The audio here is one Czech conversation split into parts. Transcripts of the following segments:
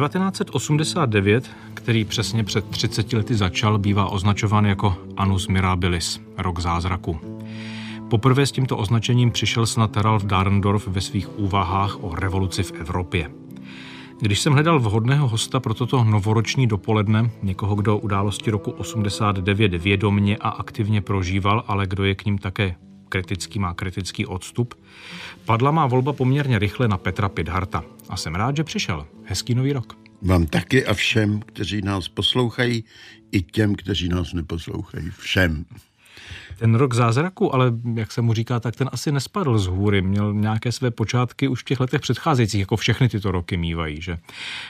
1989, který přesně před 30 lety začal, bývá označován jako Annus Mirabilis, rok zázraku. Poprvé s tímto označením přišel snad Ralf Dahrendorf ve svých úvahách o revoluci v Evropě. Když jsem hledal vhodného hosta pro toto novoroční dopoledne, někoho, kdo události roku 89 vědomně a aktivně prožíval, ale kdo je k ním také kritický, má kritický odstup, padla má volba poměrně rychle na Petra Pidharta. A jsem rád, že přišel. Hezký nový rok. Vám taky a všem, kteří nás poslouchají, i těm, kteří nás neposlouchají. Všem. Ten rok zázraku, ale jak se mu říká, tak ten asi nespadl z hůry. Měl nějaké své počátky už v těch letech předcházejících, jako všechny tyto roky mývají. Že?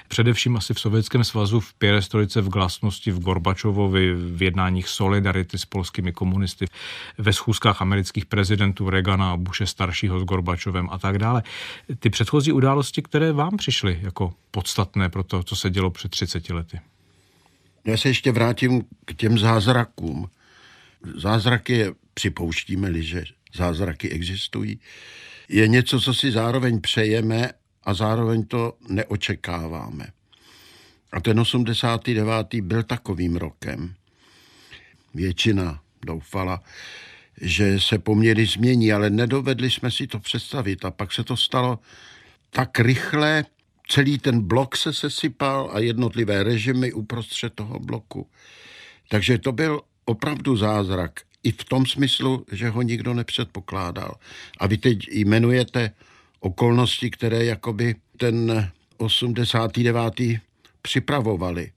Především asi v Sovětském svazu, v Pěrestrojice, v Glasnosti, v Gorbačovovi, v jednáních Solidarity s polskými komunisty, ve schůzkách amerických prezidentů Reagana a Bushe staršího s Gorbačovem a tak dále. Ty předchozí události, které vám přišly jako podstatné pro to, co se dělo před 30 lety. Já se ještě vrátím k těm zázrakům. Zázraky, připouštíme-li, že zázraky existují, je něco, co si zároveň přejeme a zároveň to neočekáváme. A ten 89. byl takovým rokem. Většina doufala, že se poměry změní, ale nedovedli jsme si to představit. A pak se to stalo tak rychle, celý ten blok se sesypal a jednotlivé režimy uprostřed toho bloku. Takže to byl opravdu zázrak. I v tom smyslu, že ho nikdo nepředpokládal. A vy teď jmenujete okolnosti, které jakoby ten 89. připravovali.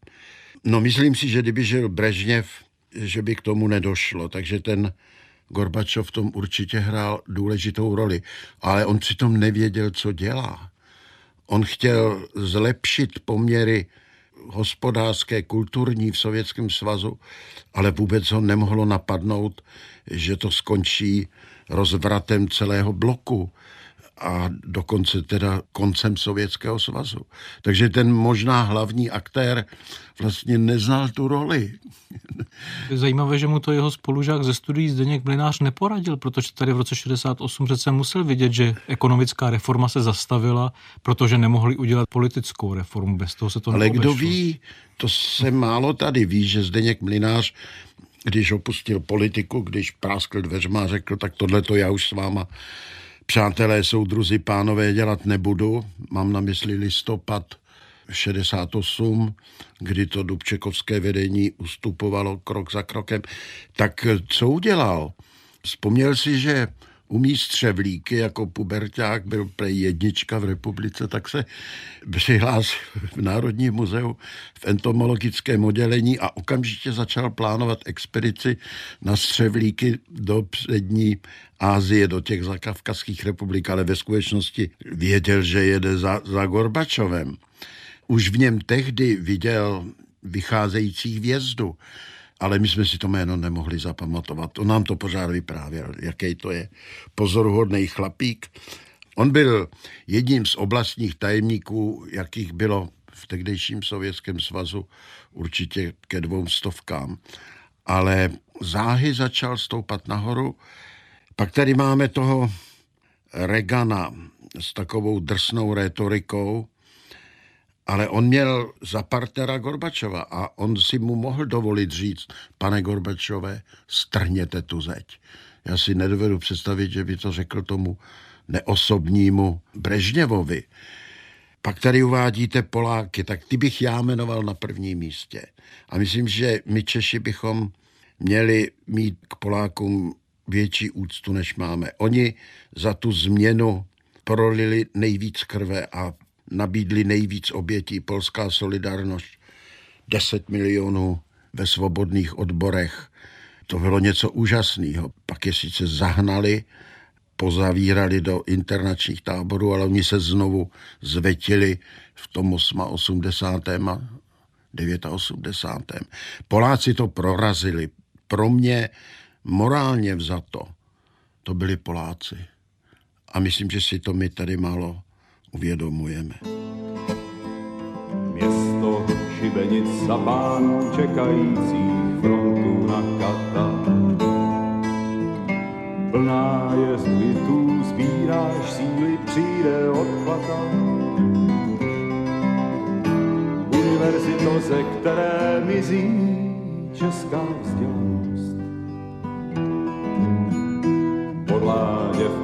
No myslím si, že kdyby žil Brežněv, že by k tomu nedošlo. Takže ten Gorbačov v tom určitě hrál důležitou roli. Ale on přitom nevěděl, co dělá. On chtěl zlepšit poměry hospodářské, kulturní v Sovětském svazu, ale vůbec ho nemohlo napadnout, že to skončí rozvratem celého bloku a dokonce teda koncem Sovětského svazu. Takže ten možná hlavní aktér vlastně neznal tu roli. Je zajímavé, že mu to jeho spolužák ze studií Zdeněk Mlinář neporadil, protože tady v roce 68 přece musel vidět, že ekonomická reforma se zastavila, protože nemohli udělat politickou reformu. Bez toho se to Ale kdo ví, to se málo tady ví, že Zdeněk Mlinář když opustil politiku, když práskl dveřma a řekl, tak tohle to já už s váma přátelé, soudruzi, pánové, dělat nebudu. Mám na mysli listopad 68, kdy to Dubčekovské vedení ustupovalo krok za krokem. Tak co udělal? Vzpomněl si, že umí střevlíky, jako puberták byl prej jednička v republice, tak se přihlásil v Národním muzeu v entomologickém oddělení a okamžitě začal plánovat expedici na střevlíky do přední Ázie, do těch zakavkazských republik, ale ve skutečnosti věděl, že jede za, za Gorbačovem. Už v něm tehdy viděl vycházející hvězdu ale my jsme si to jméno nemohli zapamatovat. On nám to pořád vyprávěl, jaký to je pozoruhodný chlapík. On byl jedním z oblastních tajemníků, jakých bylo v tehdejším Sovětském svazu určitě ke dvou stovkám. Ale záhy začal stoupat nahoru. Pak tady máme toho Regana s takovou drsnou retorikou, ale on měl za partnera Gorbačova a on si mu mohl dovolit říct, pane Gorbačové, strněte tu zeď. Já si nedovedu představit, že by to řekl tomu neosobnímu Brežněvovi. Pak tady uvádíte Poláky, tak ty bych já jmenoval na prvním místě. A myslím, že my Češi bychom měli mít k Polákům větší úctu, než máme. Oni za tu změnu prolili nejvíc krve a nabídli nejvíc obětí polská solidarnost, 10 milionů ve svobodných odborech. To bylo něco úžasného. Pak je sice zahnali, pozavírali do internačních táborů, ale oni se znovu zvetili v tom 88. a 89. Poláci to prorazili. Pro mě morálně vzato to byli Poláci. A myslím, že si to my tady málo uvědomujeme. Město šibenic za pánů čekajících frontu na kata. Plná je zbytů, sbíráš síly, přijde odplata. to, ze které mizí česká vzdělanost. Podládě v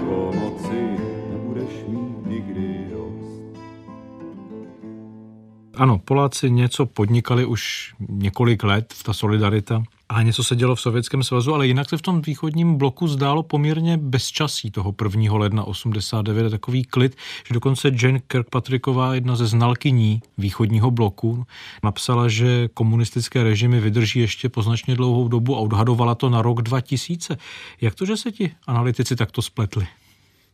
Ano, Poláci něco podnikali už několik let, v ta solidarita, a něco se dělo v Sovětském svazu, ale jinak se v tom východním bloku zdálo poměrně bezčasí toho 1. ledna 89, takový klid, že dokonce Jane Kirkpatricková, jedna ze znalkyní východního bloku, napsala, že komunistické režimy vydrží ještě poznačně dlouhou dobu a odhadovala to na rok 2000. Jak to, že se ti analytici takto spletli?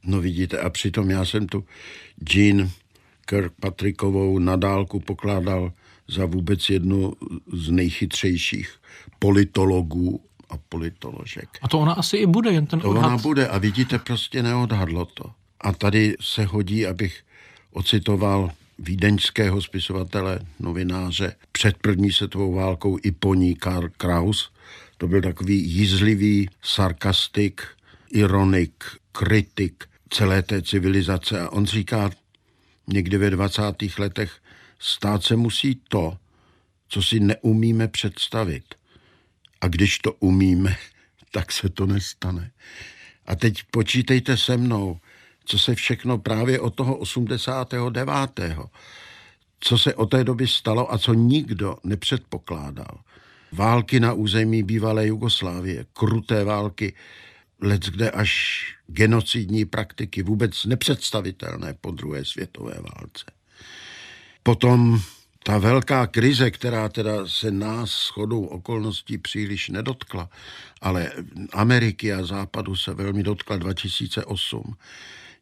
No vidíte, a přitom já jsem tu Jean Kirkpatrickovou na dálku pokládal za vůbec jednu z nejchytřejších politologů a politoložek. A to ona asi i bude, jen ten To odhad. ona bude a vidíte, prostě neodhadlo to. A tady se hodí, abych ocitoval vídeňského spisovatele, novináře před první světovou válkou i po ní Karl Kraus. To byl takový jízlivý sarkastik, ironik, kritik celé té civilizace. A on říká někdy ve 20. letech, stát se musí to, co si neumíme představit. A když to umíme, tak se to nestane. A teď počítejte se mnou, co se všechno právě od toho 89. co se od té doby stalo a co nikdo nepředpokládal. Války na území bývalé Jugoslávie, kruté války, let kde až genocidní praktiky, vůbec nepředstavitelné po druhé světové válce. Potom ta velká krize, která teda se nás shodou okolností příliš nedotkla, ale Ameriky a Západu se velmi dotkla 2008.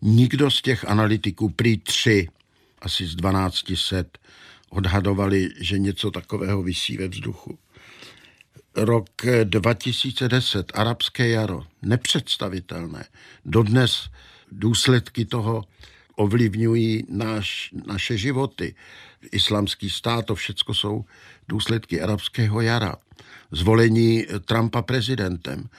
Nikdo z těch analytiků, prý tři, asi z 1200, odhadovali, že něco takového vysí ve vzduchu. Rok 2010, arabské jaro, nepředstavitelné. Dodnes důsledky toho ovlivňují náš, naše životy. Islamský stát, to všecko jsou důsledky arabského jara. Zvolení Trumpa prezidentem.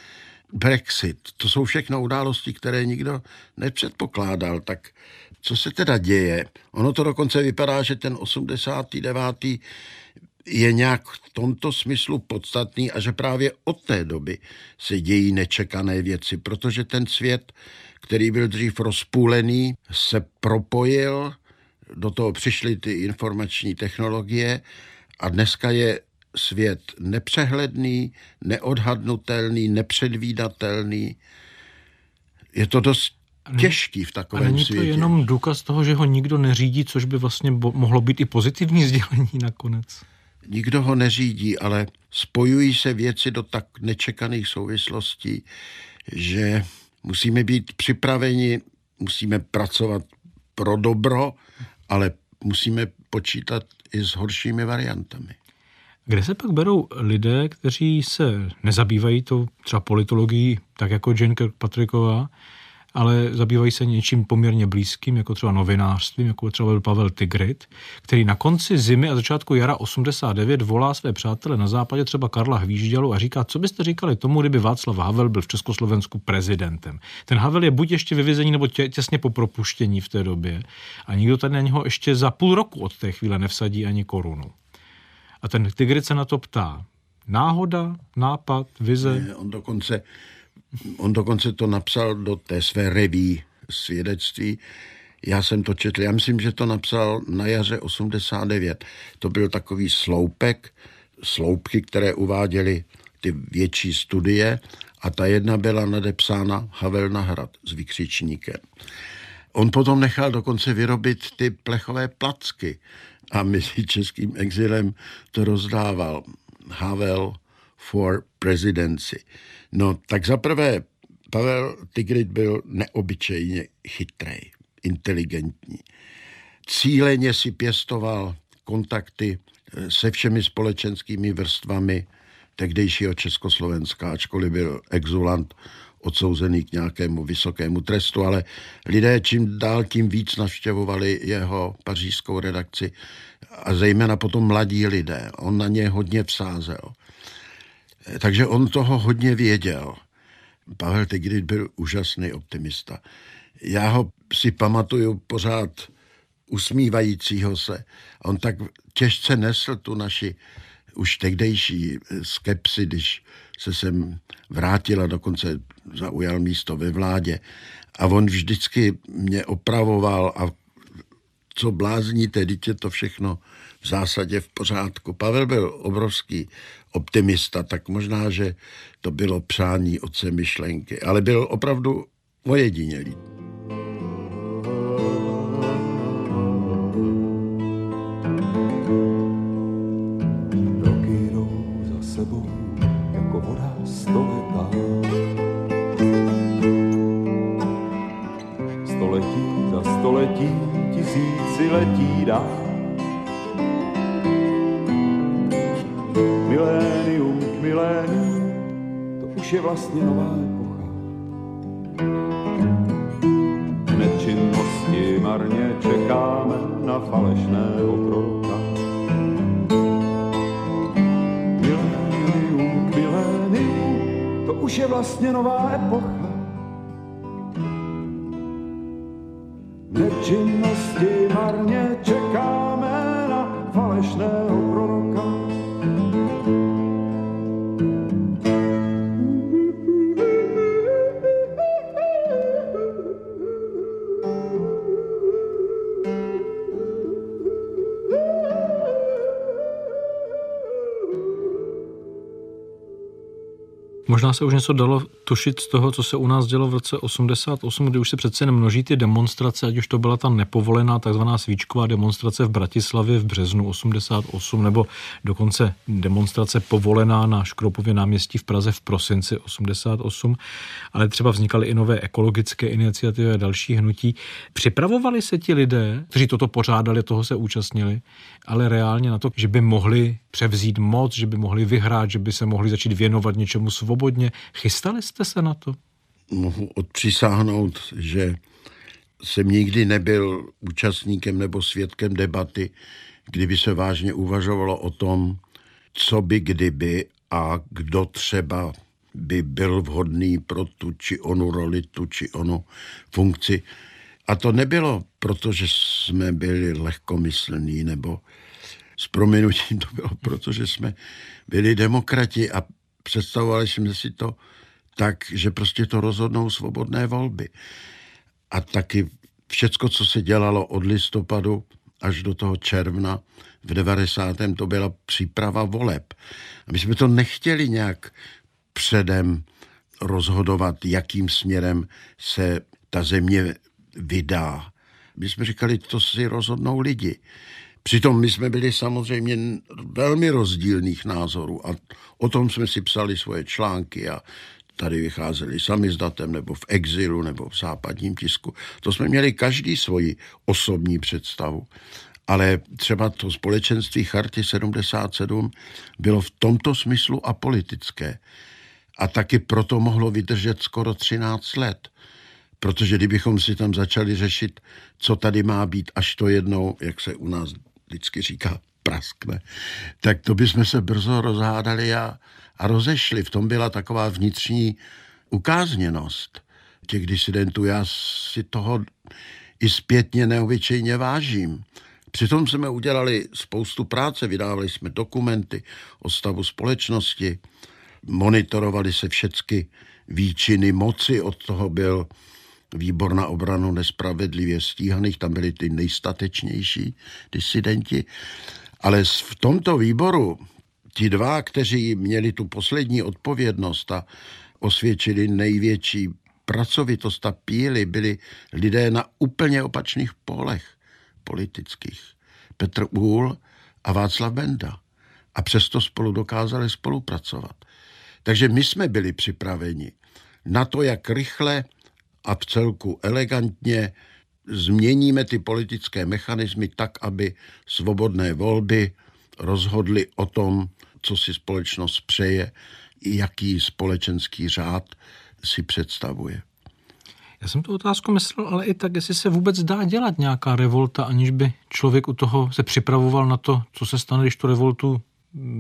Brexit, to jsou všechno události, které nikdo nepředpokládal. Tak co se teda děje? Ono to dokonce vypadá, že ten 89. je nějak v tomto smyslu podstatný a že právě od té doby se dějí nečekané věci, protože ten svět, který byl dřív rozpůlený, se propojil, do toho přišly ty informační technologie a dneska je svět nepřehledný, neodhadnutelný, nepředvídatelný. Je to dost těžký v A takovém není to světě. jenom důkaz toho, že ho nikdo neřídí, což by vlastně bo- mohlo být i pozitivní sdělení nakonec. Nikdo ho neřídí, ale spojují se věci do tak nečekaných souvislostí, že musíme být připraveni, musíme pracovat pro dobro, ale musíme počítat i s horšími variantami. Kde se pak berou lidé, kteří se nezabývají tou třeba politologií, tak jako Jane Kirkpatricková, ale zabývají se něčím poměrně blízkým, jako třeba novinářstvím, jako třeba byl Pavel Tigrit, který na konci zimy a začátku jara 89 volá své přátele na západě, třeba Karla Hvíždělu a říká, co byste říkali tomu, kdyby Václav Havel byl v Československu prezidentem. Ten Havel je buď ještě vyvězení, nebo tě, těsně po propuštění v té době a nikdo tady na něho ještě za půl roku od té chvíle nevsadí ani korunu. A ten Tigrit se na to ptá. Náhoda, nápad, vize? On dokonce, on dokonce to napsal do té své reví svědectví. Já jsem to četl, já myslím, že to napsal na jaře 89. To byl takový sloupek, sloupky, které uváděly ty větší studie a ta jedna byla nadepsána Havel na hrad s vykřičníkem. On potom nechal dokonce vyrobit ty plechové placky a mezi českým exilem to rozdával. Havel for presidency. No, tak zaprvé Pavel Tigrit byl neobyčejně chytrý, inteligentní. Cíleně si pěstoval kontakty eh, se všemi společenskými vrstvami tehdejšího Československa, ačkoliv byl exulant odsouzený k nějakému vysokému trestu, ale lidé čím dál tím víc navštěvovali jeho pařížskou redakci a zejména potom mladí lidé. On na ně hodně vsázel. Takže on toho hodně věděl. Pavel Tigrit byl úžasný optimista. Já ho si pamatuju pořád usmívajícího se. On tak těžce nesl tu naši už tehdejší skepsy, když se sem vrátil a dokonce zaujal místo ve vládě. A on vždycky mě opravoval a co blázníte, dítě to všechno v zásadě v pořádku. Pavel byl obrovský optimista, tak možná, že to bylo přání otce myšlenky, ale byl opravdu ojedinělý. letí dál. Už je vlastně nová epocha. Nečinnosti marně čekáme na falešného proroka. Milénium k miléniu, to už je vlastně nová epocha. Nečinnosti marně čekáme na falešného Možná se už něco dalo tušit z toho, co se u nás dělo v roce 88, kdy už se přece množí ty demonstrace, ať už to byla ta nepovolená takzvaná svíčková demonstrace v Bratislavě v březnu 88, nebo dokonce demonstrace povolená na Škropově náměstí v Praze v prosinci 88, ale třeba vznikaly i nové ekologické iniciativy a další hnutí. Připravovali se ti lidé, kteří toto pořádali, toho se účastnili, ale reálně na to, že by mohli převzít moc, že by mohli vyhrát, že by se mohli začít věnovat něčemu svobodně. Chystali jste se na to? Mohu odpřisáhnout, že jsem nikdy nebyl účastníkem nebo svědkem debaty, kdyby se vážně uvažovalo o tom, co by kdyby a kdo třeba by byl vhodný pro tu či onu roli, tu či onu funkci. A to nebylo, protože jsme byli lehkomyslní nebo s prominutím to bylo, protože jsme byli demokrati a představovali jsme si to tak, že prostě to rozhodnou svobodné volby. A taky všecko, co se dělalo od listopadu až do toho června v 90. to byla příprava voleb. A my jsme to nechtěli nějak předem rozhodovat, jakým směrem se ta země vydá. My jsme říkali, to si rozhodnou lidi. Přitom my jsme byli samozřejmě velmi rozdílných názorů a o tom jsme si psali svoje články a tady vycházeli sami s datem nebo v exilu nebo v západním tisku. To jsme měli každý svoji osobní představu. Ale třeba to společenství Charty 77 bylo v tomto smyslu apolitické. A taky proto mohlo vydržet skoro 13 let. Protože kdybychom si tam začali řešit, co tady má být, až to jednou, jak se u nás vždycky říká, praskne, tak to bychom se brzo rozhádali a, a rozešli. V tom byla taková vnitřní ukázněnost těch disidentů. Já si toho i zpětně neobyčejně vážím. Přitom jsme udělali spoustu práce, vydávali jsme dokumenty o stavu společnosti, monitorovali se všechny výčiny moci, od toho byl výbor na obranu nespravedlivě stíhaných, tam byli ty nejstatečnější disidenti. Ale v tomto výboru ti dva, kteří měli tu poslední odpovědnost a osvědčili největší pracovitost a píly, byli lidé na úplně opačných polech politických. Petr Úl a Václav Benda. A přesto spolu dokázali spolupracovat. Takže my jsme byli připraveni na to, jak rychle a v celku elegantně změníme ty politické mechanismy tak, aby svobodné volby rozhodly o tom, co si společnost přeje, jaký společenský řád si představuje. Já jsem tu otázku myslel, ale i tak, jestli se vůbec dá dělat nějaká revolta, aniž by člověk u toho se připravoval na to, co se stane, když tu revoltu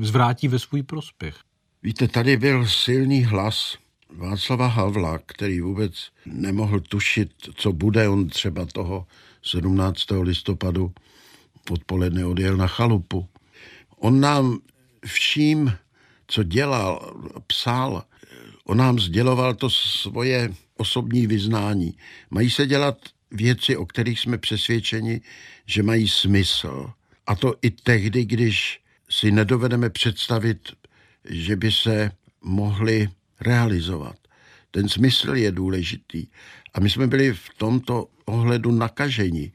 zvrátí ve svůj prospěch. Víte, tady byl silný hlas Václava Havla, který vůbec nemohl tušit, co bude. On třeba toho 17. listopadu odpoledne odjel na chalupu. On nám vším, co dělal, psal, on nám sděloval to svoje osobní vyznání. Mají se dělat věci, o kterých jsme přesvědčeni, že mají smysl. A to i tehdy, když si nedovedeme představit, že by se mohly realizovat. Ten smysl je důležitý. A my jsme byli v tomto ohledu nakaženi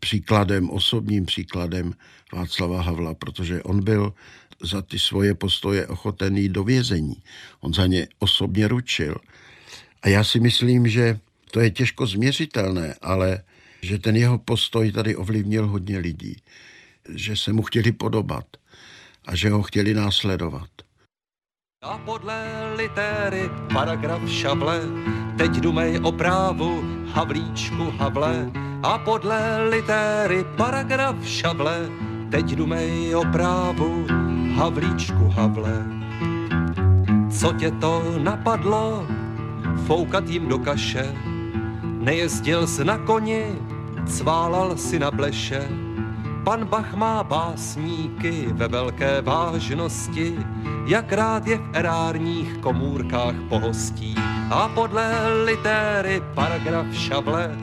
příkladem, osobním příkladem Václava Havla, protože on byl za ty svoje postoje ochotený do vězení. On za ně osobně ručil. A já si myslím, že to je těžko změřitelné, ale že ten jeho postoj tady ovlivnil hodně lidí. Že se mu chtěli podobat a že ho chtěli následovat. A podle litéry paragraf šable, teď dumej o právu Havlíčku Havle. A podle litéry paragraf šable, teď dumej o právu Havlíčku Havle. Co tě to napadlo, foukat jim do kaše? Nejezdil jsi na koni, cválal si na bleše. Pan Bach má básníky ve velké vážnosti, jak rád je v erárních komůrkách pohostí. A podle litéry paragraf šable,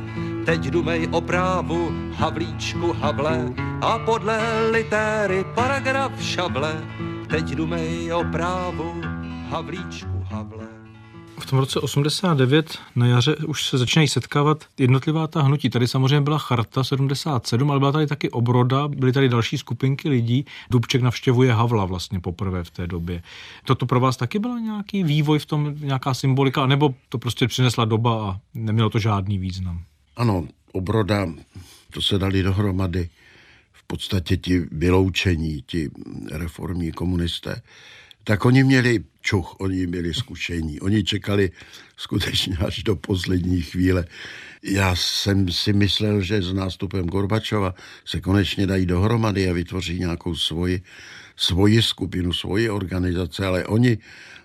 teď dumej o právu Havlíčku Havle. A podle litéry paragraf šable, teď dumej o právu Havlíčku tom roce 89 na jaře už se začínají setkávat jednotlivá ta hnutí. Tady samozřejmě byla Charta 77, ale byla tady taky Obroda, byly tady další skupinky lidí. Dubček navštěvuje Havla vlastně poprvé v té době. Toto pro vás taky byl nějaký vývoj v tom, nějaká symbolika, nebo to prostě přinesla doba a nemělo to žádný význam? Ano, Obroda, to se dali dohromady v podstatě ti vyloučení, ti reformní komunisté tak oni měli čuch, oni měli zkušení, oni čekali skutečně až do poslední chvíle. Já jsem si myslel, že s nástupem Gorbačova se konečně dají dohromady a vytvoří nějakou svoji, svoji skupinu, svoji organizace, ale oni,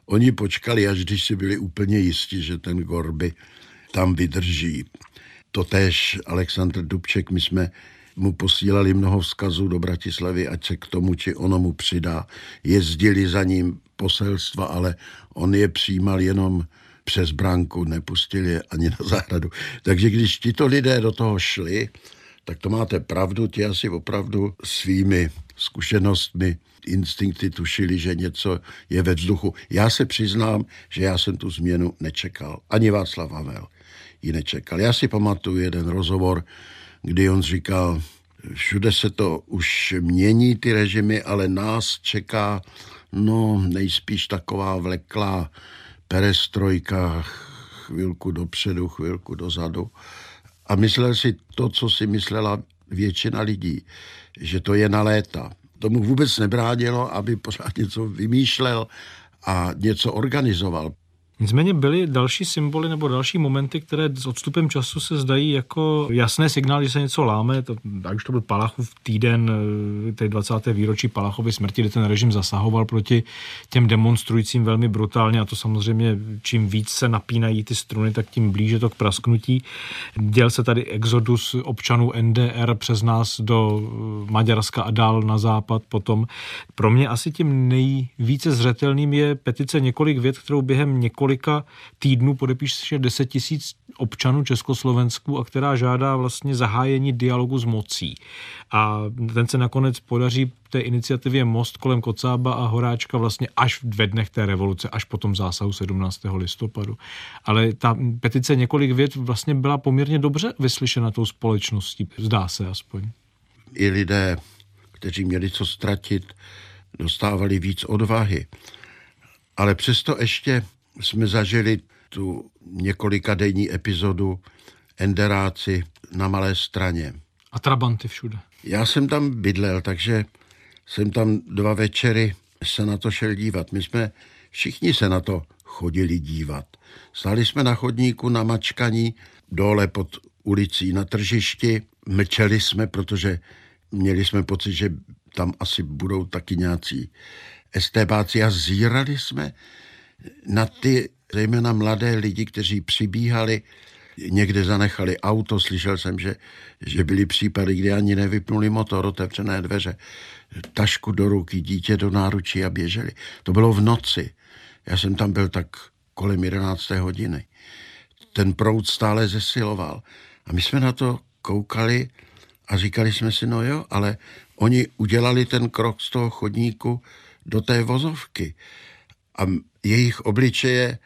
oni počkali, až když si byli úplně jistí, že ten Gorby tam vydrží. Totež Aleksandr Dubček, my jsme mu posílali mnoho vzkazů do Bratislavy, ať se k tomu či ono mu přidá. Jezdili za ním poselstva, ale on je přijímal jenom přes branku, nepustili je ani na zahradu. Takže když tito lidé do toho šli, tak to máte pravdu, ti asi opravdu svými zkušenostmi, instinkty tušili, že něco je ve vzduchu. Já se přiznám, že já jsem tu změnu nečekal. Ani Václav Havel ji nečekal. Já si pamatuju jeden rozhovor, kdy on říkal, všude se to už mění ty režimy, ale nás čeká no nejspíš taková vleklá perestrojka, chvilku dopředu, chvilku dozadu. A myslel si to, co si myslela většina lidí, že to je na léta. Tomu vůbec nebránilo, aby pořád něco vymýšlel a něco organizoval. Nicméně byly další symboly nebo další momenty, které s odstupem času se zdají jako jasné signály, že se něco láme. To, ať už to byl Palachův týden, eh, té 20. výročí Palachovy smrti, kdy ten režim zasahoval proti těm demonstrujícím velmi brutálně a to samozřejmě čím víc se napínají ty struny, tak tím blíže to k prasknutí. Děl se tady exodus občanů NDR přes nás do eh, Maďarska a dál na západ potom. Pro mě asi tím nejvíce zřetelným je petice několik vět, kterou během několik několika týdnů podepíše 10 tisíc občanů Československu a která žádá vlastně zahájení dialogu s mocí. A ten se nakonec podaří té iniciativě Most kolem Kocába a Horáčka vlastně až ve dnech té revoluce, až po tom zásahu 17. listopadu. Ale ta petice několik vět vlastně byla poměrně dobře vyslyšena tou společností, zdá se aspoň. I lidé, kteří měli co ztratit, dostávali víc odvahy. Ale přesto ještě jsme zažili tu několika denní epizodu Enderáci na Malé straně. A trabanty všude. Já jsem tam bydlel, takže jsem tam dva večery se na to šel dívat. My jsme všichni se na to chodili dívat. Stali jsme na chodníku na mačkaní, dole pod ulicí na tržišti. Mlčeli jsme, protože měli jsme pocit, že tam asi budou taky nějací estébáci a zírali jsme na ty zejména mladé lidi, kteří přibíhali někde zanechali auto, slyšel jsem, že, že byly případy, kdy ani nevypnuli motor, otevřené dveře, tašku do ruky, dítě do náručí a běželi. To bylo v noci. Já jsem tam byl tak kolem 11. hodiny. Ten proud stále zesiloval. A my jsme na to koukali a říkali jsme si, no jo, ale oni udělali ten krok z toho chodníku do té vozovky. A jejich obličeje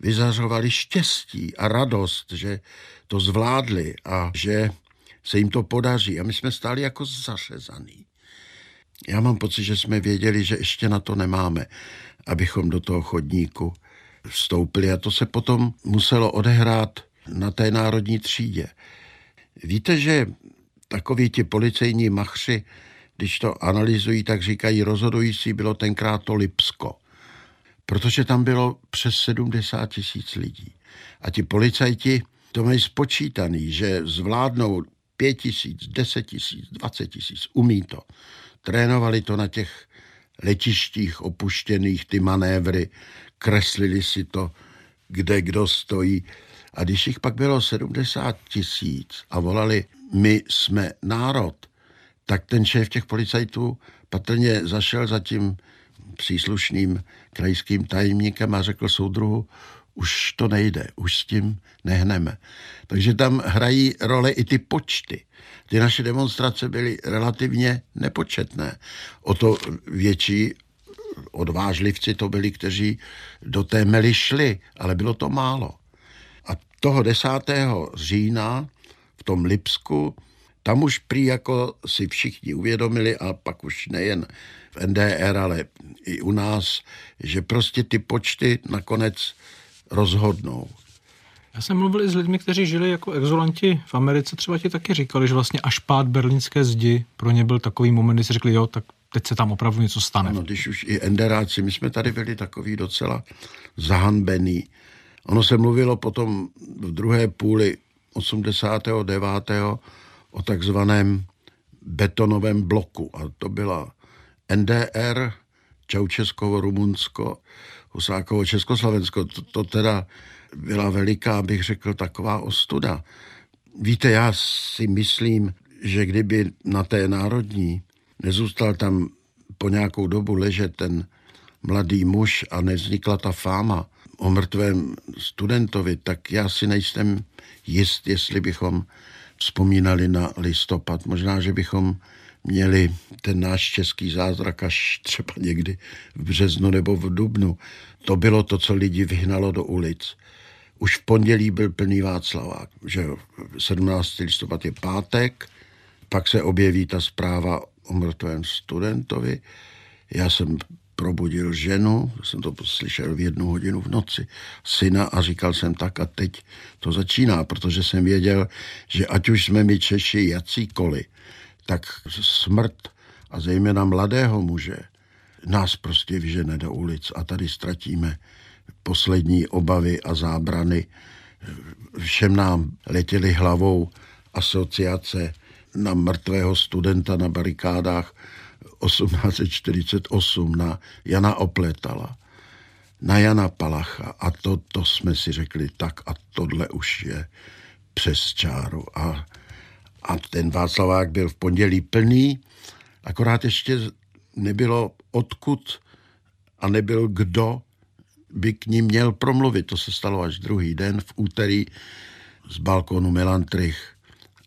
vyzařovali štěstí a radost, že to zvládli a že se jim to podaří. A my jsme stáli jako zařezaný. Já mám pocit, že jsme věděli, že ještě na to nemáme, abychom do toho chodníku vstoupili. A to se potom muselo odehrát na té národní třídě. Víte, že takoví ti policejní machři, když to analyzují, tak říkají, rozhodující bylo tenkrát to Lipsko. Protože tam bylo přes 70 tisíc lidí. A ti policajti to mají spočítaný, že zvládnou 5 tisíc, 10 tisíc, 20 tisíc, umí to. Trénovali to na těch letištích opuštěných, ty manévry, kreslili si to, kde kdo stojí. A když jich pak bylo 70 tisíc a volali, my jsme národ, tak ten šéf těch policajtů patrně zašel za tím příslušným krajským tajemníkem a řekl soudruhu, už to nejde, už s tím nehneme. Takže tam hrají role i ty počty. Ty naše demonstrace byly relativně nepočetné. O to větší odvážlivci to byli, kteří do té mely šli, ale bylo to málo. A toho 10. října v tom Lipsku, tam už prý jako si všichni uvědomili, a pak už nejen v NDR, ale i u nás, že prostě ty počty nakonec rozhodnou. Já jsem mluvil i s lidmi, kteří žili jako exolanti v Americe, třeba ti taky říkali, že vlastně až pád berlínské zdi pro ně byl takový moment, kdy si řekli, jo, tak teď se tam opravdu něco stane. Ano, když už i enderáci, my jsme tady byli takový docela zahanbený. Ono se mluvilo potom v druhé půli 89. o takzvaném betonovém bloku. A to byla NDR, Čaučeskovo, Rumunsko, Husákovo, Československo. To, to teda byla veliká, bych řekl, taková ostuda. Víte, já si myslím, že kdyby na té národní nezůstal tam po nějakou dobu ležet ten mladý muž a nevznikla ta fáma o mrtvém studentovi, tak já si nejsem jist, jestli bychom vzpomínali na listopad. Možná, že bychom měli ten náš český zázrak až třeba někdy v březnu nebo v dubnu. To bylo to, co lidi vyhnalo do ulic. Už v pondělí byl plný Václavák, že 17. listopad je pátek, pak se objeví ta zpráva o mrtvém studentovi. Já jsem probudil ženu, jsem to slyšel v jednu hodinu v noci, syna a říkal jsem tak a teď to začíná, protože jsem věděl, že ať už jsme my Češi jacíkoliv, tak smrt a zejména mladého muže nás prostě vyžene do ulic a tady ztratíme poslední obavy a zábrany. Všem nám letěli hlavou asociace na mrtvého studenta na barikádách 1848 na Jana Opletala, na Jana Palacha. A to, to jsme si řekli tak a tohle už je přes čáru. A, a ten Václavák byl v pondělí plný, akorát ještě nebylo odkud a nebyl kdo by k ním měl promluvit. To se stalo až druhý den v úterý z balkonu Melantrich.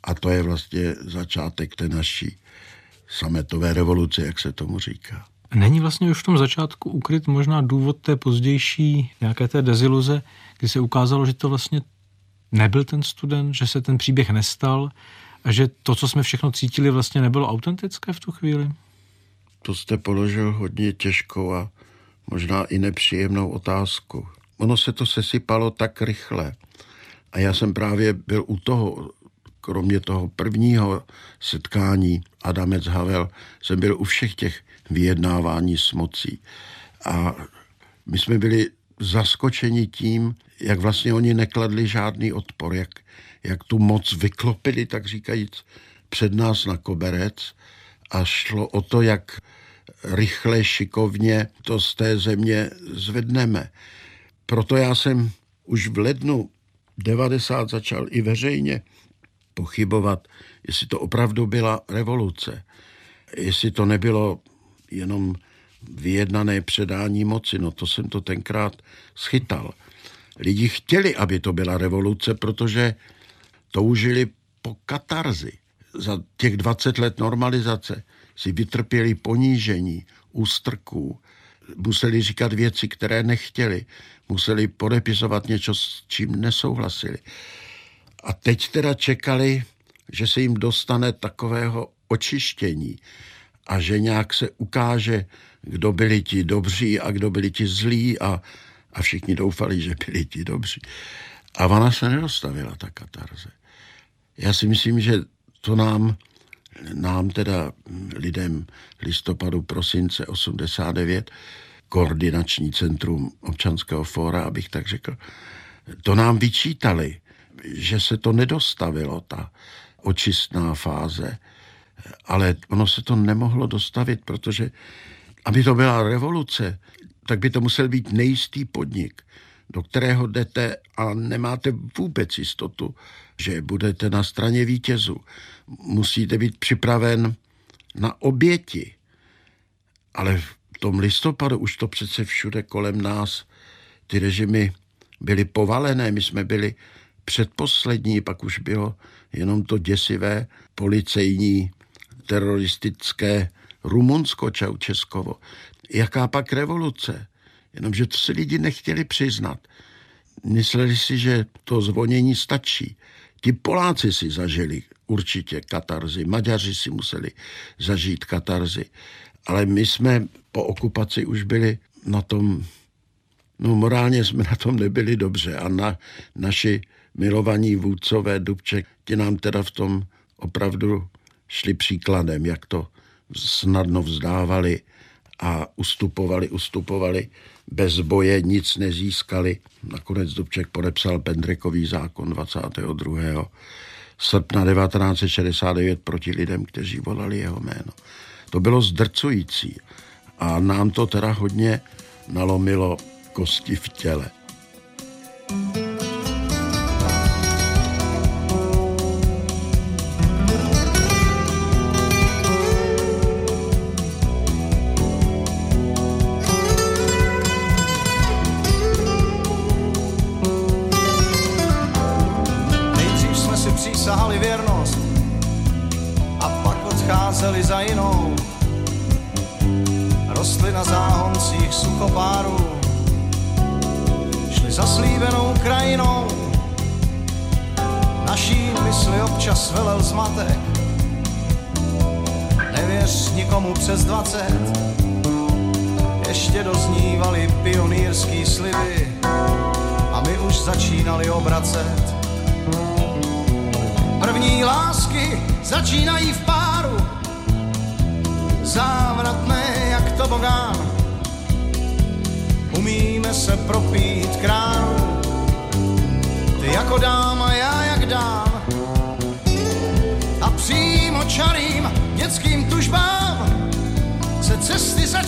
A to je vlastně začátek té naší sametové revoluce, jak se tomu říká. Není vlastně už v tom začátku ukryt možná důvod té pozdější nějaké té deziluze, kdy se ukázalo, že to vlastně nebyl ten student, že se ten příběh nestal a že to, co jsme všechno cítili, vlastně nebylo autentické v tu chvíli? To jste položil hodně těžkou a možná i nepříjemnou otázku. Ono se to sesypalo tak rychle. A já jsem právě byl u toho kromě toho prvního setkání Adamec Havel jsem byl u všech těch vyjednávání s mocí. A my jsme byli zaskočeni tím, jak vlastně oni nekladli žádný odpor, jak, jak tu moc vyklopili, tak říkajíc, před nás na koberec a šlo o to, jak rychle, šikovně to z té země zvedneme. Proto já jsem už v lednu 90 začal i veřejně pochybovat, jestli to opravdu byla revoluce, jestli to nebylo jenom vyjednané předání moci. No to jsem to tenkrát schytal. Lidi chtěli, aby to byla revoluce, protože toužili po katarzi. Za těch 20 let normalizace si vytrpěli ponížení, ústrků, museli říkat věci, které nechtěli, museli podepisovat něco, s čím nesouhlasili. A teď teda čekali, že se jim dostane takového očištění a že nějak se ukáže, kdo byli ti dobří a kdo byli ti zlí a, a všichni doufali, že byli ti dobří. A ona se nedostavila, ta katarze. Já si myslím, že to nám, nám teda lidem listopadu, prosince 89, koordinační centrum občanského fóra, abych tak řekl, to nám vyčítali, že se to nedostavilo, ta očistná fáze. Ale ono se to nemohlo dostavit, protože aby to byla revoluce, tak by to musel být nejistý podnik, do kterého jdete a nemáte vůbec jistotu, že budete na straně vítězů. Musíte být připraven na oběti. Ale v tom listopadu už to přece všude kolem nás ty režimy byly povalené, my jsme byli předposlední, pak už bylo jenom to děsivé policejní teroristické Rumunsko, Čaučeskovo. Jaká pak revoluce? Jenomže to si lidi nechtěli přiznat. Mysleli si, že to zvonění stačí. Ti Poláci si zažili určitě katarzy, Maďaři si museli zažít katarzy, ale my jsme po okupaci už byli na tom, no morálně jsme na tom nebyli dobře a na, naši milovaní vůdcové Dubček, ti nám teda v tom opravdu šli příkladem, jak to snadno vzdávali a ustupovali, ustupovali, bez boje nic nezískali. Nakonec Dubček podepsal Pendrekový zákon 22. srpna 1969 proti lidem, kteří volali jeho jméno. To bylo zdrcující a nám to teda hodně nalomilo kosti v těle.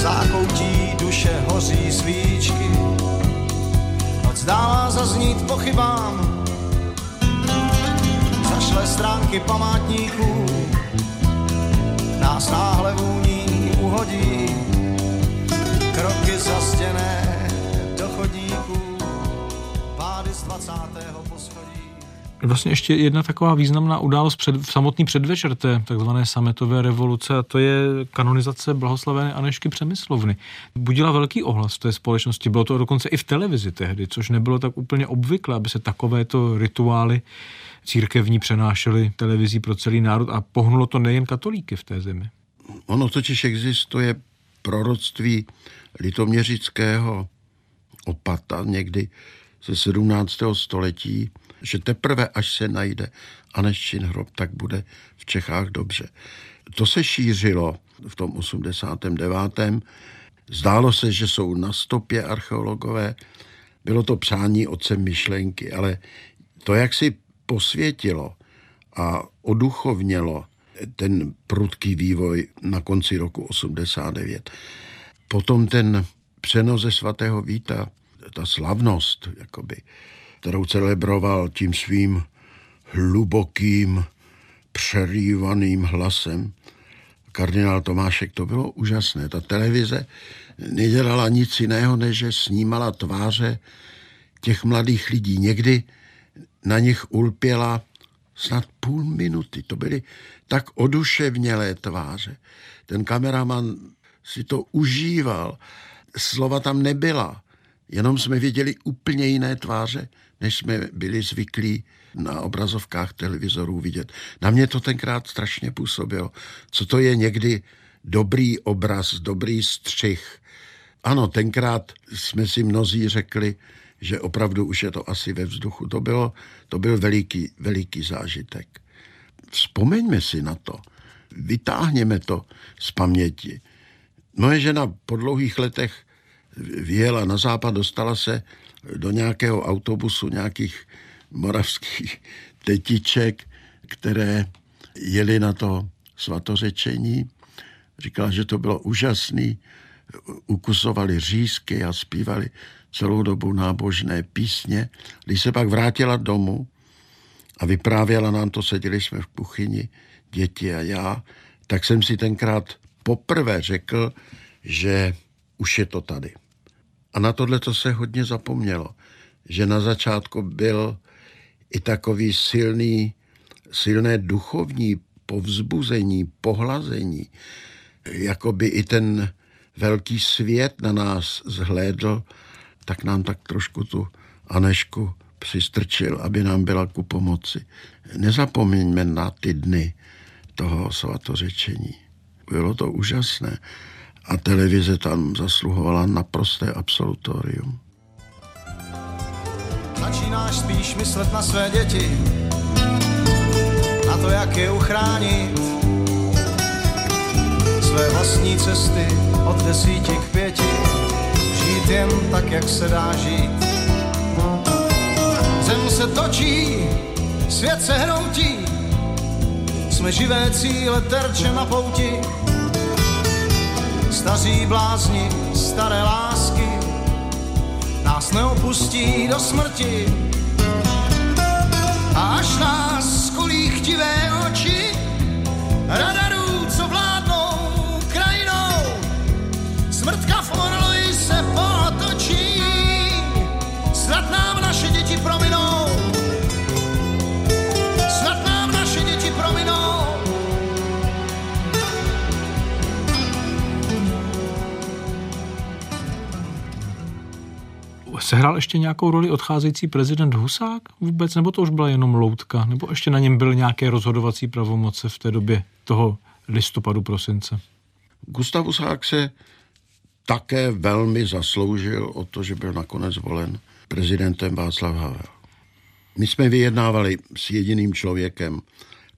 Zákoutí duše hoří svíčky, noc dává zaznít pochybám. Zašle stránky památníků, nás náhle vůní uhodí, kroky zastěné do chodníků, pády z 20. Vlastně ještě jedna taková významná událost před, v samotný předvečer té takzvané sametové revoluce a to je kanonizace blahoslavené Anešky Přemyslovny. Budila velký ohlas v té společnosti, bylo to dokonce i v televizi tehdy, což nebylo tak úplně obvyklé, aby se takovéto rituály církevní přenášely televizí pro celý národ a pohnulo to nejen katolíky v té zemi. Ono totiž existuje proroctví litoměřického opata někdy ze 17. století, že teprve až se najde Aneščin hrob, tak bude v Čechách dobře. To se šířilo v tom 89. Zdálo se, že jsou na stopě archeologové. Bylo to přání otcem myšlenky, ale to, jak si posvětilo a oduchovnělo ten prudký vývoj na konci roku 89. Potom ten přenos ze svatého Víta, ta slavnost, jakoby, kterou celebroval tím svým hlubokým, přerývaným hlasem, kardinál Tomášek, to bylo úžasné. Ta televize nedělala nic jiného, než že snímala tváře těch mladých lidí. Někdy na nich ulpěla snad půl minuty. To byly tak oduševnělé tváře. Ten kameraman si to užíval. Slova tam nebyla. Jenom jsme viděli úplně jiné tváře, než jsme byli zvyklí na obrazovkách televizorů vidět. Na mě to tenkrát strašně působilo. Co to je někdy dobrý obraz, dobrý střih. Ano, tenkrát jsme si mnozí řekli, že opravdu už je to asi ve vzduchu. To, bylo, to byl veliký, veliký zážitek. Vzpomeňme si na to. Vytáhněme to z paměti. Moje žena po dlouhých letech vyjela na západ, dostala se do nějakého autobusu nějakých moravských tetiček, které jeli na to svatořečení. Říkala, že to bylo úžasný. Ukusovali řízky a zpívali celou dobu nábožné písně. Když se pak vrátila domů a vyprávěla nám to, seděli jsme v kuchyni, děti a já, tak jsem si tenkrát poprvé řekl, že už je to tady. A na tohle to se hodně zapomnělo, že na začátku byl i takový silný, silné duchovní povzbuzení, pohlazení, jako by i ten velký svět na nás zhlédl, tak nám tak trošku tu Anešku přistrčil, aby nám byla ku pomoci. Nezapomeňme na ty dny toho svatořečení. Bylo to úžasné a televize tam zasluhovala naprosté absolutorium. Začínáš spíš myslet na své děti, na to, jak je uchránit. Své vlastní cesty od desíti k pěti, žít jen tak, jak se dá žít. Zem se točí, svět se hroutí, jsme živé cíle terče na pouti. Staří blázni, staré lásky, nás neopustí do smrti. A až nás skolí chtivé oči, radarů, Sehrál ještě nějakou roli odcházející prezident Husák vůbec, nebo to už byla jenom loutka, nebo ještě na něm byly nějaké rozhodovací pravomoce v té době toho listopadu, prosince? Gustav Husák se také velmi zasloužil o to, že byl nakonec volen prezidentem Václav Havel. My jsme vyjednávali s jediným člověkem,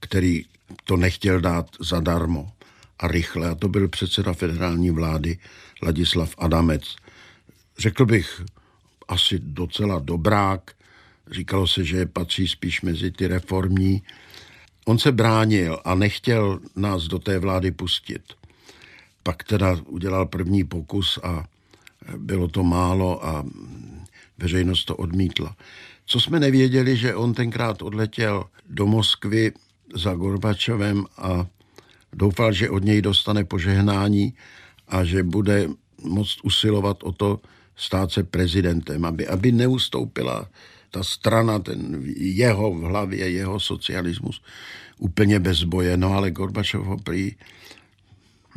který to nechtěl dát zadarmo a rychle, a to byl předseda federální vlády Ladislav Adamec. Řekl bych, asi docela dobrák. Říkalo se, že patří spíš mezi ty reformní. On se bránil a nechtěl nás do té vlády pustit. Pak teda udělal první pokus a bylo to málo a veřejnost to odmítla. Co jsme nevěděli, že on tenkrát odletěl do Moskvy za Gorbačovem a doufal, že od něj dostane požehnání a že bude moct usilovat o to stát se prezidentem, aby, aby neustoupila ta strana, ten jeho v hlavě, jeho socialismus úplně bez boje. No ale Gorbačov ho prý,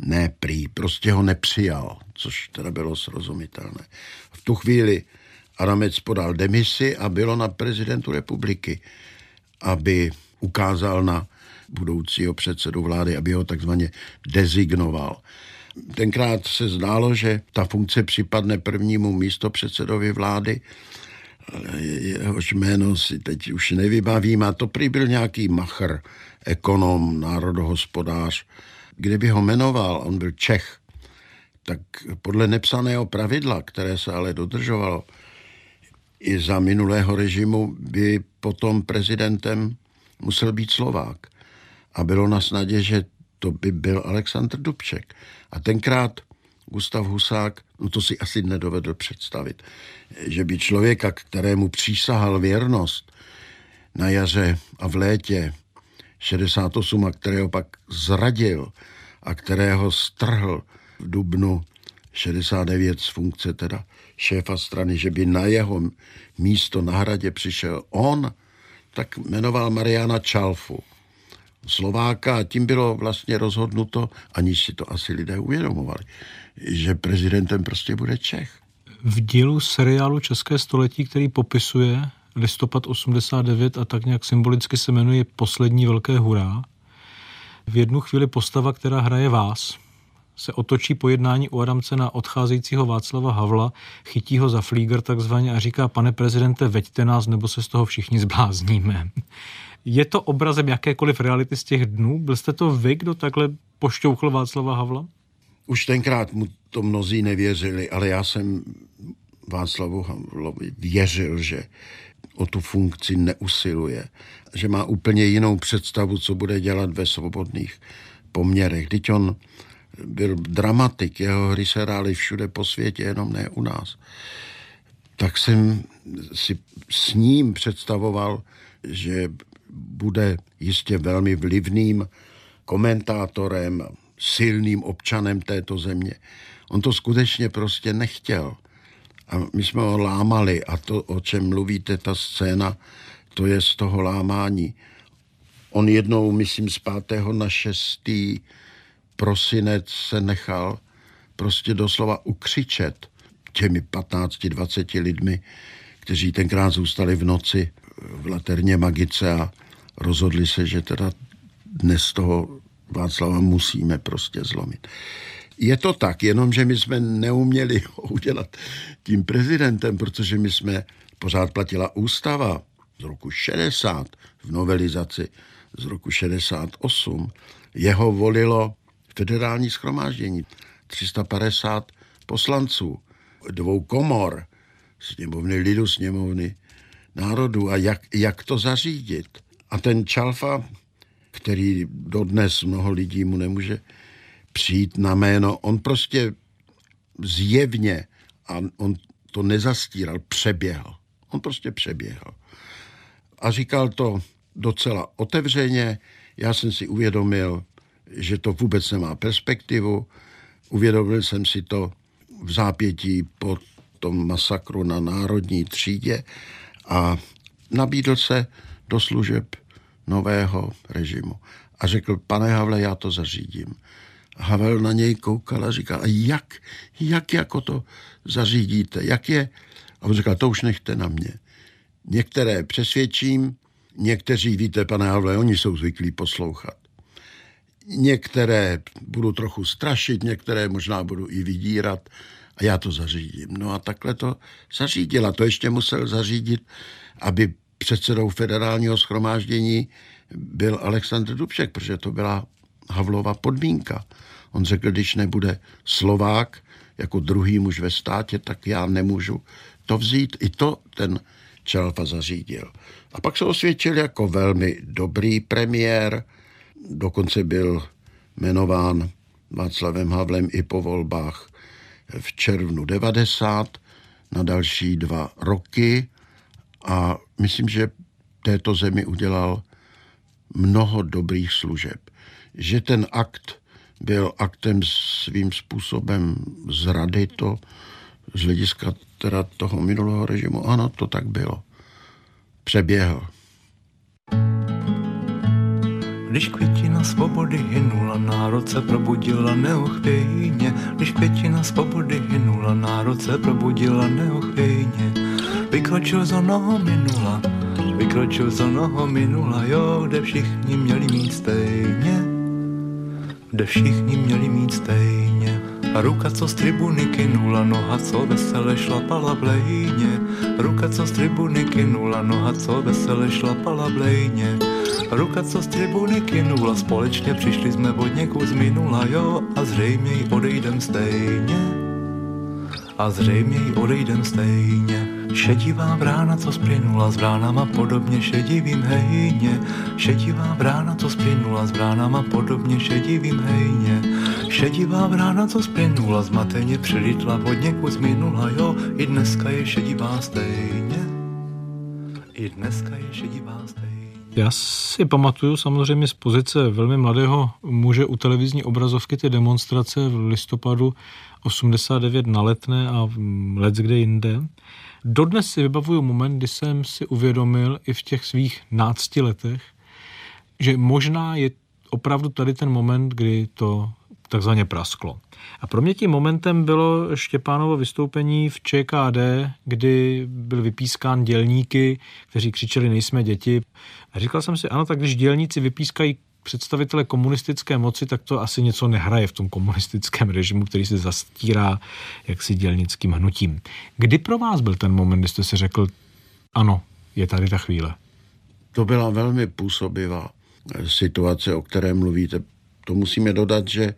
ne prý, prostě ho nepřijal, což teda bylo srozumitelné. V tu chvíli Aramec podal demisi a bylo na prezidentu republiky, aby ukázal na budoucího předsedu vlády, aby ho takzvaně dezignoval. Tenkrát se zdálo, že ta funkce připadne prvnímu místo předsedovi vlády jehož jméno si teď už nevybavím, a to prý byl nějaký machr, ekonom, národohospodář. Kdyby ho jmenoval, on byl Čech, tak podle nepsaného pravidla, které se ale dodržovalo, i za minulého režimu by potom prezidentem musel být Slovák. A bylo na snadě, že to by byl Aleksandr Dubček. A tenkrát Gustav Husák, no to si asi nedovedl představit, že by člověka, kterému přísahal věrnost na jaře a v létě 68 a kterého pak zradil a kterého strhl v dubnu 69 z funkce teda šéfa strany, že by na jeho místo na hradě přišel on, tak jmenoval Mariana Čalfu. Slováka a tím bylo vlastně rozhodnuto, aniž si to asi lidé uvědomovali, že prezidentem prostě bude Čech. V dílu seriálu České století, který popisuje listopad 89 a tak nějak symbolicky se jmenuje Poslední velké hurá, v jednu chvíli postava, která hraje vás, se otočí po jednání u Adamce na odcházejícího Václava Havla, chytí ho za flíger takzvaně a říká, pane prezidente, veďte nás, nebo se z toho všichni zblázníme. Je to obrazem jakékoliv reality z těch dnů? Byl jste to vy, kdo takhle pošťouchl Václava Havla? Už tenkrát mu to mnozí nevěřili, ale já jsem Václavu Havlovi věřil, že o tu funkci neusiluje, že má úplně jinou představu, co bude dělat ve svobodných poměrech. Teď on byl dramatik, jeho hry se hrály všude po světě, jenom ne u nás. Tak jsem si s ním představoval, že bude jistě velmi vlivným komentátorem, silným občanem této země. On to skutečně prostě nechtěl. A my jsme ho lámali a to, o čem mluvíte, ta scéna, to je z toho lámání. On jednou, myslím, z 5. na 6. prosinec se nechal prostě doslova ukřičet těmi 15-20 lidmi, kteří tenkrát zůstali v noci v Laterně Magice a rozhodli se, že teda dnes toho Václava musíme prostě zlomit. Je to tak, jenomže my jsme neuměli ho udělat tím prezidentem, protože my jsme, pořád platila ústava z roku 60 v novelizaci z roku 68. Jeho volilo federální schromáždění 350 poslanců, dvou komor, sněmovny lidu, sněmovny národů a jak, jak to zařídit. A ten Čalfa, který dodnes mnoho lidí mu nemůže přijít na jméno, on prostě zjevně, a on to nezastíral, přeběhl. On prostě přeběhl. A říkal to docela otevřeně. Já jsem si uvědomil, že to vůbec nemá perspektivu. Uvědomil jsem si to v zápětí po tom masakru na národní třídě a nabídl se do služeb nového režimu. A řekl, pane Havle, já to zařídím. Havel na něj koukal a říkal, a jak, jak jako to zařídíte, jak je? A on říkal, to už nechte na mě. Některé přesvědčím, někteří, víte, pane Havle, oni jsou zvyklí poslouchat. Některé budu trochu strašit, některé možná budu i vydírat a já to zařídím. No a takhle to zařídila. To ještě musel zařídit, aby předsedou federálního schromáždění byl Aleksandr Dubček, protože to byla Havlova podmínka. On řekl, když nebude Slovák jako druhý muž ve státě, tak já nemůžu to vzít. I to ten Čelfa zařídil. A pak se osvědčil jako velmi dobrý premiér, dokonce byl jmenován Václavem Havlem i po volbách v červnu 90 na další dva roky a myslím, že této zemi udělal mnoho dobrých služeb. Že ten akt byl aktem svým způsobem zrady, to z hlediska teda toho minulého režimu, ano, to tak bylo. Přeběhl. Když květina svobody hynula, národ se probudila neochvějně. Když květina svobody hynula, národ se probudila neochvějně. Vykročil za noho minula, vykročil za noho minula, jo, kde všichni měli mít stejně. Kde všichni měli mít stejně. Ruka, co z tribuny kynula, noha, co vesele šlapala v lejně. Ruka, co z tribuny kynula, noha, co vesele šlapala v lejně. Ruka, co z tribuny kynula, společně přišli jsme od někud z minula, jo, a zřejmě odejdem stejně. A zřejmě odejdem stejně. Šedivá brána, co splynula s bránama podobně šedivým hejně. Šedivá brána, co splynula s bránama podobně šedivým hejně. Šedivá brána, co splynula zmateně přilitla od někud minula, jo, i dneska je šedivá stejně. I dneska je šedivá stejně. Já si pamatuju samozřejmě z pozice velmi mladého muže u televizní obrazovky ty demonstrace v listopadu 89 na letné a let kde jinde. Dodnes si vybavuju moment, kdy jsem si uvědomil i v těch svých nácti letech, že možná je opravdu tady ten moment, kdy to takzvaně prasklo. A pro mě tím momentem bylo Štěpánovo vystoupení v ČKD, kdy byl vypískán dělníky, kteří křičeli nejsme děti. A říkal jsem si, ano, tak když dělníci vypískají představitele komunistické moci, tak to asi něco nehraje v tom komunistickém režimu, který se zastírá jaksi dělnickým hnutím. Kdy pro vás byl ten moment, kdy jste si řekl, ano, je tady ta chvíle? To byla velmi působivá situace, o které mluvíte. To musíme dodat, že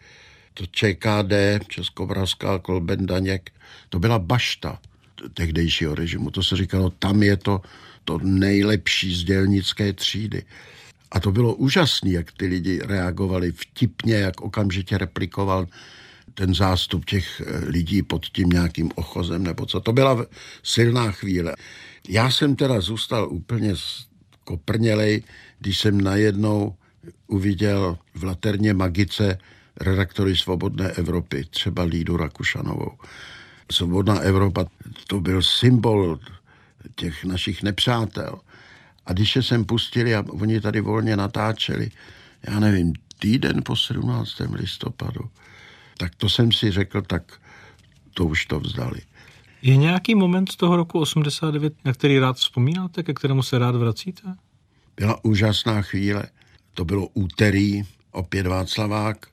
to ČKD, Českomoravská Kolben Daněk, to byla bašta tehdejšího režimu. To se říkalo, tam je to, to nejlepší z dělnické třídy. A to bylo úžasné, jak ty lidi reagovali vtipně, jak okamžitě replikoval ten zástup těch eh, lidí pod tím nějakým ochozem nebo co. To byla silná chvíle. Já jsem teda zůstal úplně koprnělej, když jsem najednou uviděl v Laterně Magice redaktory Svobodné Evropy, třeba Lídu Rakušanovou. Svobodná Evropa, to byl symbol těch našich nepřátel. A když se sem pustili a oni tady volně natáčeli, já nevím, týden po 17. listopadu, tak to jsem si řekl, tak to už to vzdali. Je nějaký moment z toho roku 89, na který rád vzpomínáte, ke kterému se rád vracíte? Byla úžasná chvíle. To bylo úterý, opět Václavák,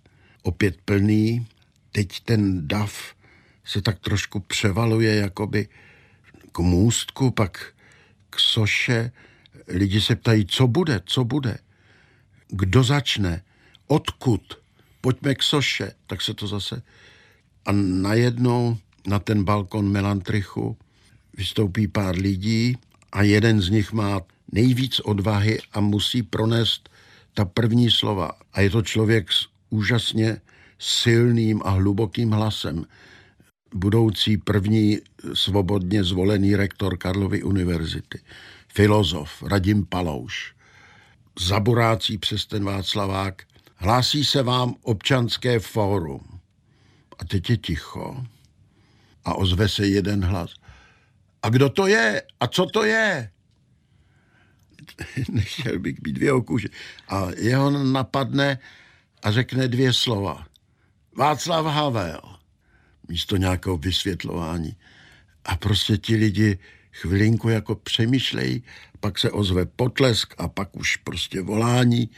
opět plný. Teď ten dav se tak trošku převaluje jakoby k můstku, pak k soše, lidi se ptají, co bude, co bude, kdo začne, odkud, pojďme k soše, tak se to zase... A najednou na ten balkon Melantrichu vystoupí pár lidí a jeden z nich má nejvíc odvahy a musí pronést ta první slova. A je to člověk s úžasně silným a hlubokým hlasem. Budoucí první svobodně zvolený rektor Karlovy univerzity filozof Radim Palouš, zaborácí přes ten Václavák, hlásí se vám občanské fórum. A teď je ticho a ozve se jeden hlas. A kdo to je? A co to je? Nechtěl bych být v jeho kůži. A jeho napadne a řekne dvě slova. Václav Havel. Místo nějakého vysvětlování. A prostě ti lidi chvilinku jako přemýšlejí, pak se ozve potlesk a pak už prostě volání.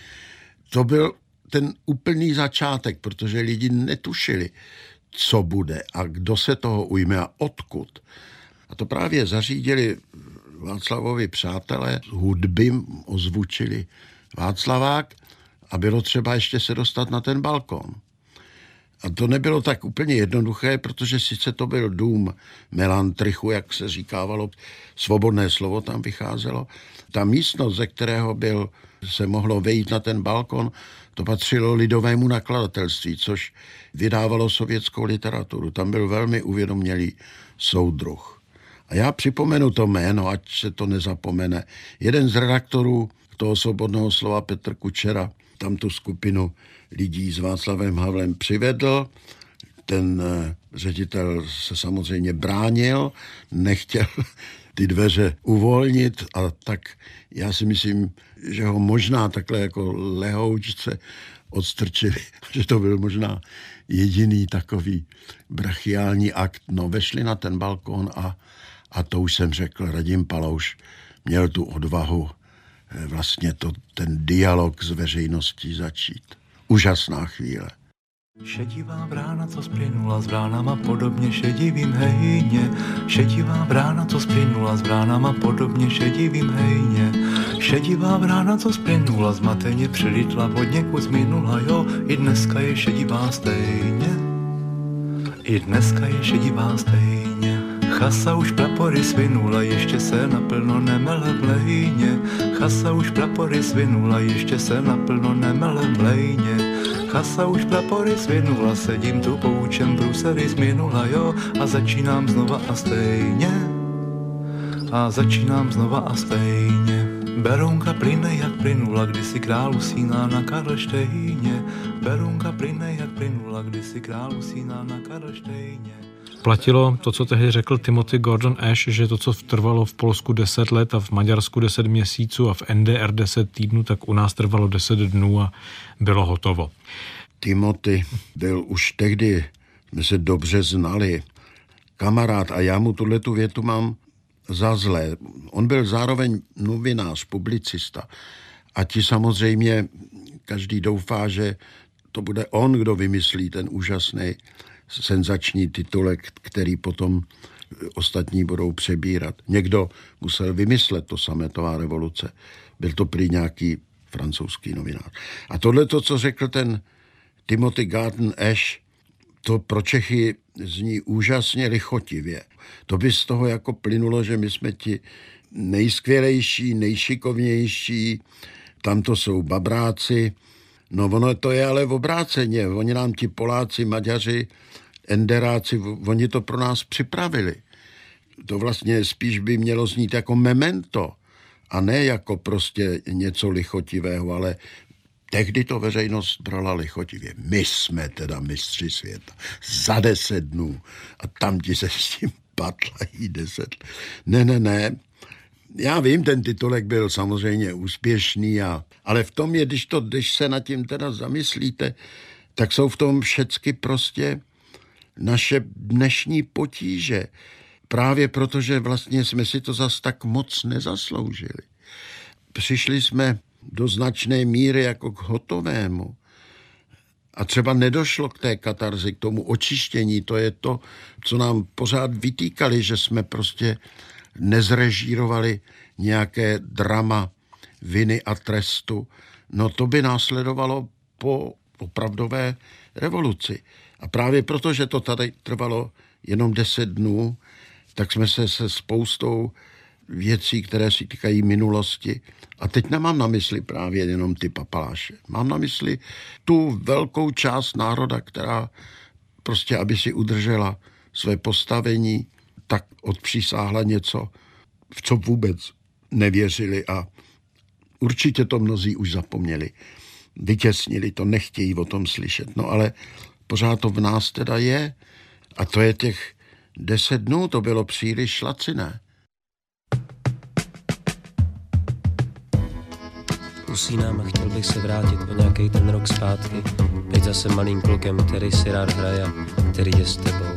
To byl ten úplný začátek, protože lidi netušili, co bude a kdo se toho ujme a odkud. A to právě zařídili Václavovi přátelé, hudby ozvučili Václavák a bylo třeba ještě se dostat na ten balkon. A to nebylo tak úplně jednoduché, protože sice to byl dům Melantrichu, jak se říkávalo, svobodné slovo tam vycházelo. Ta místnost, ze kterého byl, se mohlo vejít na ten balkon, to patřilo lidovému nakladatelství, což vydávalo sovětskou literaturu. Tam byl velmi uvědomělý soudruh. A já připomenu to jméno, ať se to nezapomene. Jeden z redaktorů toho svobodného slova Petr Kučera tam tu skupinu lidí s Václavem Havlem přivedl. Ten eh, ředitel se samozřejmě bránil, nechtěl ty dveře uvolnit a tak já si myslím, že ho možná takhle jako lehoučce odstrčili, že to byl možná jediný takový brachiální akt. No, vešli na ten balkon a, a to už jsem řekl, Radim Palouš měl tu odvahu eh, vlastně to, ten dialog s veřejností začít úžasná chvíle. Šedivá brána, co splynula s bránama podobně šedivým hejně. Šedivá brána, co splynula s bránama podobně šedivým hejně. Šedivá brána, co splynula zmateně, přilitla od někud minula, jo, i dneska je šedivá stejně. I dneska je šedivá stejně. Chasa už prapory svinula, ještě se naplno nemele v lejně. Chasa už prapory svinula, ještě se naplno nemele v lejně. Chasa už prapory svinula, sedím tu poučem brusery z minula, jo, a začínám znova a stejně. A začínám znova a stejně. Berunka plyne, jak plynula, kdysi králu síná na Karlštejně. Berunka plyne, jak plynula, kdysi králu síná na Karlštejně. Platilo to, co tehdy řekl Timothy Gordon Ash, že to, co trvalo v Polsku 10 let a v Maďarsku 10 měsíců a v NDR 10 týdnů, tak u nás trvalo 10 dnů a bylo hotovo. Timothy byl už tehdy, jsme se dobře znali, kamarád a já mu tuhle tu větu mám za zlé. On byl zároveň novinář, publicista a ti samozřejmě každý doufá, že to bude on, kdo vymyslí ten úžasný senzační titulek, který potom ostatní budou přebírat. Někdo musel vymyslet to sametová revoluce. Byl to prý nějaký francouzský novinář. A tohle to, co řekl ten Timothy Garden Ash, to pro Čechy zní úžasně lichotivě. To by z toho jako plynulo, že my jsme ti nejskvělejší, nejšikovnější, tam to jsou babráci. No ono to je ale v obráceně. Oni nám ti Poláci, Maďaři, Enderáci, oni to pro nás připravili. To vlastně spíš by mělo znít jako memento a ne jako prostě něco lichotivého, ale Tehdy to veřejnost brala lichotivě. My jsme teda mistři světa. Za deset dnů. A tam ti se s tím patlají deset. Ne, ne, ne. Já vím, ten titulek byl samozřejmě úspěšný, a, ale v tom je, když, to, když se nad tím teda zamyslíte, tak jsou v tom všecky prostě naše dnešní potíže. Právě protože vlastně jsme si to zas tak moc nezasloužili. Přišli jsme do značné míry jako k hotovému. A třeba nedošlo k té katarzi, k tomu očištění. To je to, co nám pořád vytýkali, že jsme prostě nezrežírovali nějaké drama viny a trestu. No to by následovalo po opravdové revoluci. A právě proto, že to tady trvalo jenom deset dnů, tak jsme se se spoustou věcí, které si týkají minulosti. A teď nemám na mysli právě jenom ty papaláše. Mám na mysli tu velkou část národa, která prostě, aby si udržela své postavení, tak odpřísáhla něco, v co vůbec nevěřili a určitě to mnozí už zapomněli. Vytěsnili to, nechtějí o tom slyšet. No ale pořád to v nás teda je. A to je těch deset dnů, to bylo příliš laciné. usínám a chtěl bych se vrátit o nějaký ten rok zpátky. Být zase malým klukem, který si rád hraje, který je s tebou.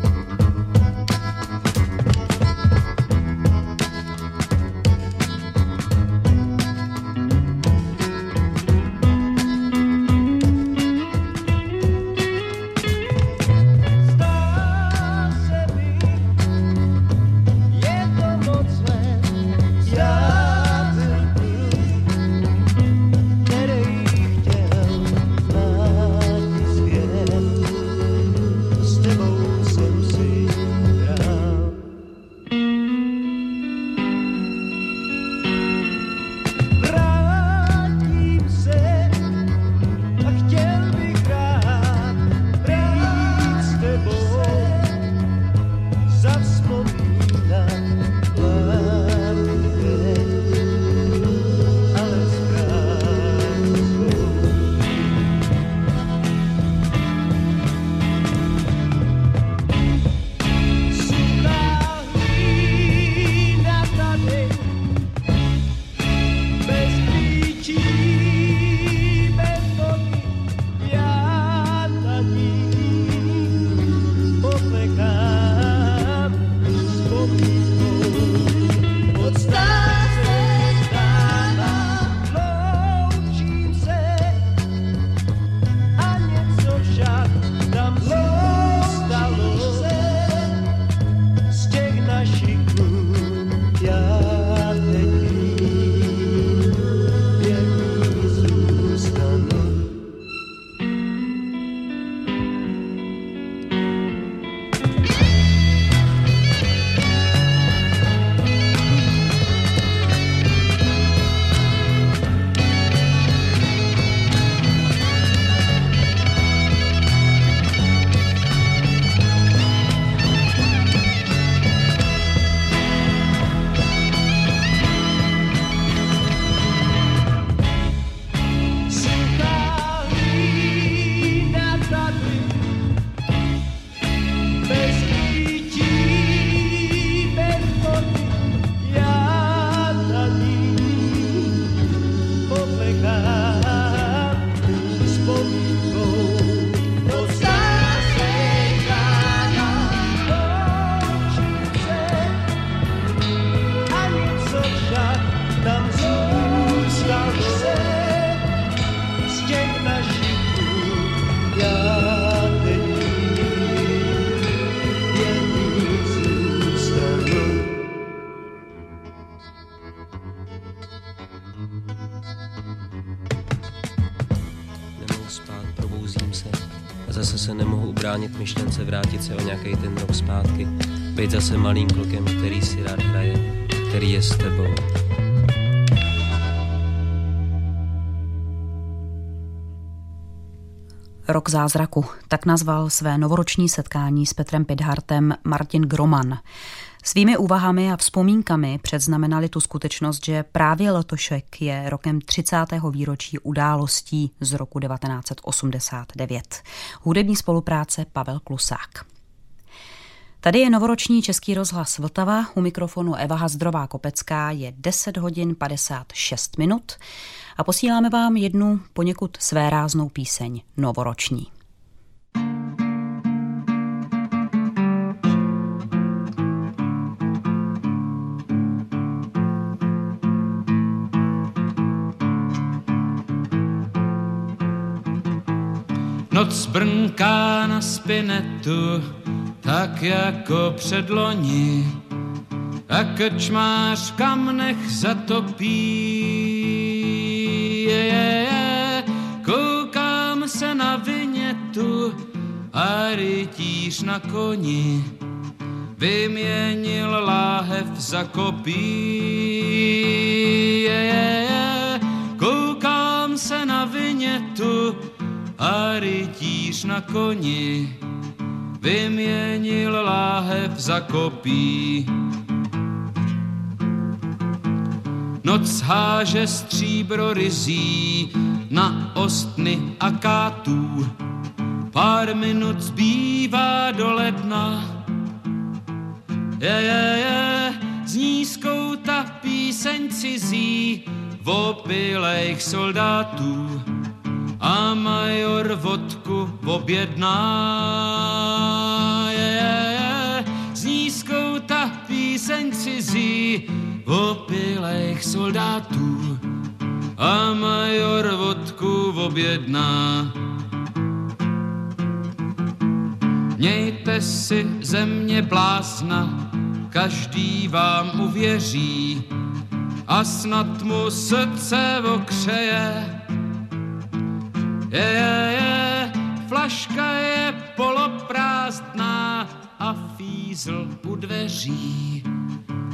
Myšlence vrátit se o nějaký ten rok zpátky. Být zase malým klukem, který si rád hraje, který je s tebou. Rok zázraku, tak nazval své novoroční setkání s Petrem Pidhartem Martin Groman. Svými úvahami a vzpomínkami předznamenali tu skutečnost, že právě letošek je rokem 30. výročí událostí z roku 1989. Hudební spolupráce Pavel Klusák. Tady je novoroční Český rozhlas Vltava, u mikrofonu Eva Hazdrová Kopecká je 10 hodin 56 minut a posíláme vám jednu poněkud svéráznou píseň novoroční. Noc brnká na spinetu, tak jako předloni, a krčmář v kamnech zatopí. Je, je, je. Koukám se na vinětu a rytíř na koni vyměnil láhev za kopí. A rytíř na koni vyměnil láhev za kopí. Noc háže stříbro rizí na ostny a kátů. Pár minut zbývá do ledna. Je, je, je, zní ta píseň cizí v opilejch soldátů a major vodku objedná. Je, je, je, zní ta píseň cizí opilejch soldátů a major vodku objedná. Mějte si země blázna, každý vám uvěří a snad mu srdce okřeje je, je, je, flaška je poloprázdná a fízl u dveří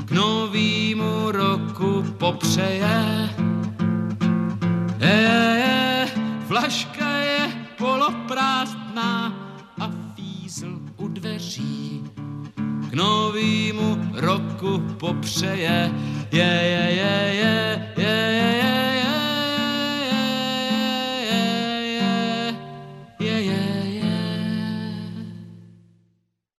k novýmu roku popřeje. Je, je, je, flaška je poloprázdná a fízl u dveří k novýmu roku popřeje. Je, je, je, je,